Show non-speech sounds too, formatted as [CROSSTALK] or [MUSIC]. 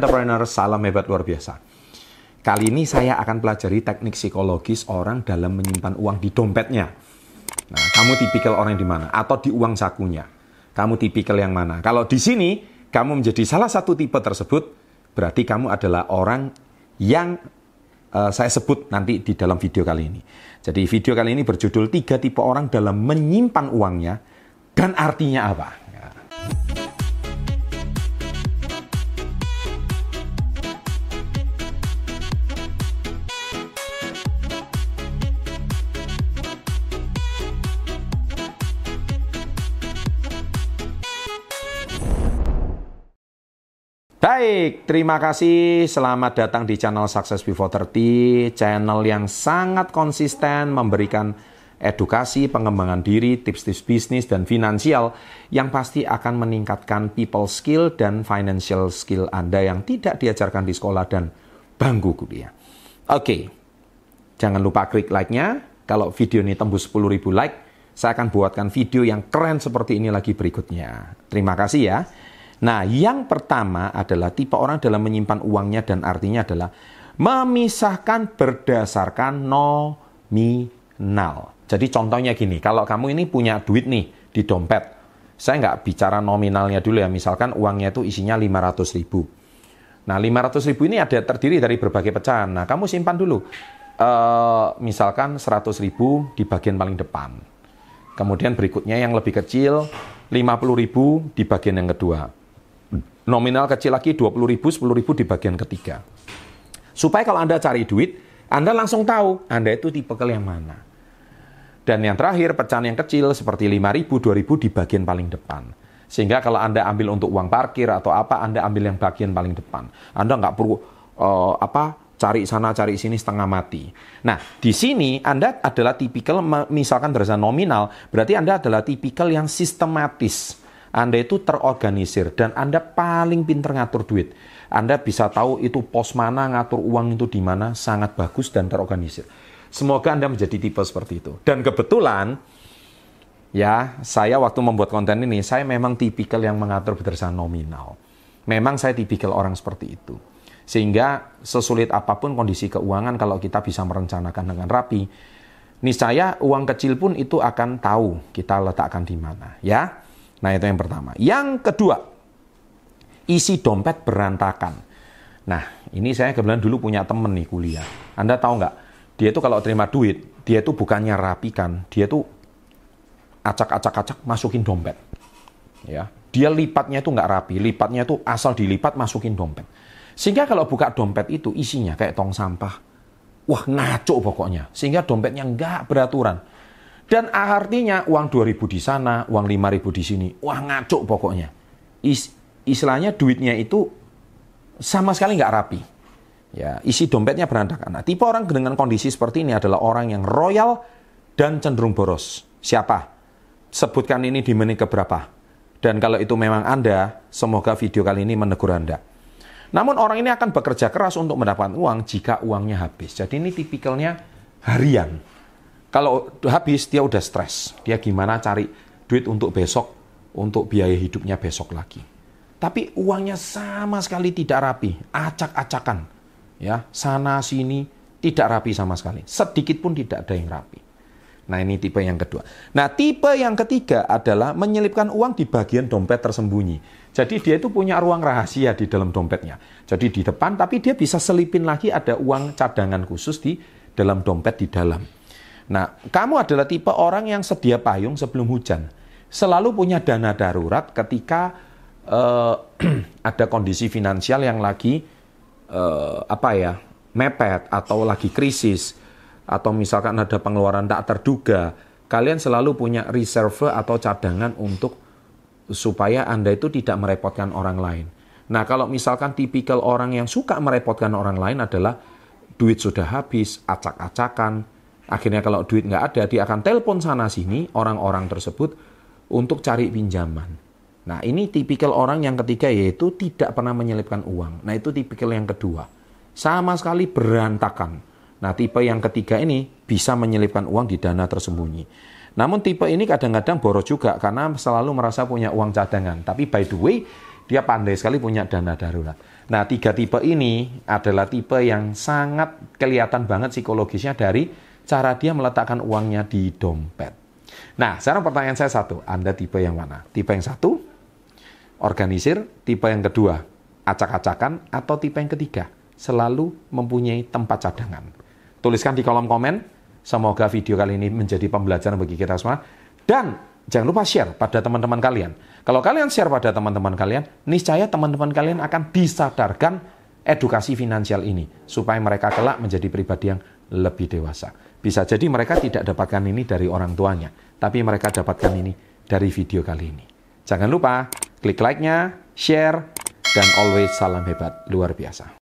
entrepreneur, salam hebat luar biasa. Kali ini saya akan pelajari teknik psikologis orang dalam menyimpan uang di dompetnya. Nah, kamu tipikal orang di mana? Atau di uang sakunya? Kamu tipikal yang mana? Kalau di sini kamu menjadi salah satu tipe tersebut, berarti kamu adalah orang yang uh, saya sebut nanti di dalam video kali ini. Jadi video kali ini berjudul tiga tipe orang dalam menyimpan uangnya dan artinya apa. Baik, terima kasih. Selamat datang di channel Success Before 30, channel yang sangat konsisten memberikan edukasi, pengembangan diri, tips-tips bisnis dan finansial yang pasti akan meningkatkan people skill dan financial skill Anda yang tidak diajarkan di sekolah dan bangku kuliah. Oke, jangan lupa klik like-nya. Kalau video ini tembus 10.000 like, saya akan buatkan video yang keren seperti ini lagi berikutnya. Terima kasih ya. Nah, yang pertama adalah tipe orang dalam menyimpan uangnya dan artinya adalah memisahkan berdasarkan nominal. Jadi contohnya gini, kalau kamu ini punya duit nih di dompet, saya nggak bicara nominalnya dulu ya, misalkan uangnya itu isinya 500 ribu. Nah, 500 ribu ini ada terdiri dari berbagai pecahan. Nah, kamu simpan dulu. Uh, misalkan 100 ribu di bagian paling depan. Kemudian berikutnya yang lebih kecil, 50 ribu di bagian yang kedua nominal kecil lagi 20 ribu, 10 ribu di bagian ketiga. Supaya kalau Anda cari duit, Anda langsung tahu Anda itu tipe yang mana. Dan yang terakhir, pecahan yang kecil seperti 5 ribu, 2 ribu di bagian paling depan. Sehingga kalau Anda ambil untuk uang parkir atau apa, Anda ambil yang bagian paling depan. Anda nggak perlu uh, apa cari sana cari sini setengah mati. Nah, di sini Anda adalah tipikal misalkan berdasarkan nominal, berarti Anda adalah tipikal yang sistematis. Anda itu terorganisir dan Anda paling pinter ngatur duit. Anda bisa tahu itu pos mana, ngatur uang itu di mana, sangat bagus dan terorganisir. Semoga Anda menjadi tipe seperti itu. Dan kebetulan, ya, saya waktu membuat konten ini, saya memang tipikal yang mengatur berdasarkan nominal. Memang saya tipikal orang seperti itu. Sehingga sesulit apa pun kondisi keuangan, kalau kita bisa merencanakan dengan rapi, niscaya uang kecil pun itu akan tahu kita letakkan di mana. Ya, Nah itu yang pertama. Yang kedua, isi dompet berantakan. Nah ini saya kebetulan dulu punya temen nih kuliah. Anda tahu nggak? Dia itu kalau terima duit, dia itu bukannya rapikan, dia itu acak-acak-acak masukin dompet. Ya, dia lipatnya itu nggak rapi, lipatnya itu asal dilipat masukin dompet. Sehingga kalau buka dompet itu isinya kayak tong sampah. Wah ngaco pokoknya. Sehingga dompetnya nggak beraturan. Dan artinya uang 2000 di sana, uang 5000 di sini. Wah ngaco pokoknya. Is, istilahnya duitnya itu sama sekali nggak rapi. Ya, isi dompetnya berantakan. Nah, tipe orang dengan kondisi seperti ini adalah orang yang royal dan cenderung boros. Siapa? Sebutkan ini di menit keberapa. Dan kalau itu memang Anda, semoga video kali ini menegur Anda. Namun orang ini akan bekerja keras untuk mendapatkan uang jika uangnya habis. Jadi ini tipikalnya harian. Kalau habis dia udah stres. Dia gimana cari duit untuk besok, untuk biaya hidupnya besok lagi. Tapi uangnya sama sekali tidak rapi, acak-acakan. Ya, sana sini tidak rapi sama sekali. Sedikit pun tidak ada yang rapi. Nah, ini tipe yang kedua. Nah, tipe yang ketiga adalah menyelipkan uang di bagian dompet tersembunyi. Jadi dia itu punya ruang rahasia di dalam dompetnya. Jadi di depan, tapi dia bisa selipin lagi ada uang cadangan khusus di dalam dompet di dalam. Nah, kamu adalah tipe orang yang sedia payung sebelum hujan. Selalu punya dana darurat ketika uh, [CLEARS THROAT] ada kondisi finansial yang lagi uh, apa ya mepet atau lagi krisis atau misalkan ada pengeluaran tak terduga, kalian selalu punya reserve atau cadangan untuk supaya Anda itu tidak merepotkan orang lain. Nah, kalau misalkan tipikal orang yang suka merepotkan orang lain adalah duit sudah habis, acak-acakan, Akhirnya kalau duit nggak ada, dia akan telepon sana sini orang-orang tersebut untuk cari pinjaman. Nah ini tipikal orang yang ketiga yaitu tidak pernah menyelipkan uang. Nah itu tipikal yang kedua. Sama sekali berantakan. Nah tipe yang ketiga ini bisa menyelipkan uang di dana tersembunyi. Namun tipe ini kadang-kadang boros juga karena selalu merasa punya uang cadangan. Tapi by the way, Dia pandai sekali punya dana darurat. Nah, tiga tipe ini adalah tipe yang sangat kelihatan banget psikologisnya dari cara dia meletakkan uangnya di dompet. Nah, sekarang pertanyaan saya satu, Anda tipe yang mana? Tipe yang satu, organisir, tipe yang kedua, acak-acakan, atau tipe yang ketiga, selalu mempunyai tempat cadangan. Tuliskan di kolom komen, semoga video kali ini menjadi pembelajaran bagi kita semua. Dan Jangan lupa share pada teman-teman kalian. Kalau kalian share pada teman-teman kalian, niscaya teman-teman kalian akan disadarkan edukasi finansial ini supaya mereka kelak menjadi pribadi yang lebih dewasa. Bisa jadi mereka tidak dapatkan ini dari orang tuanya, tapi mereka dapatkan ini dari video kali ini. Jangan lupa klik like-nya, share, dan always salam hebat luar biasa.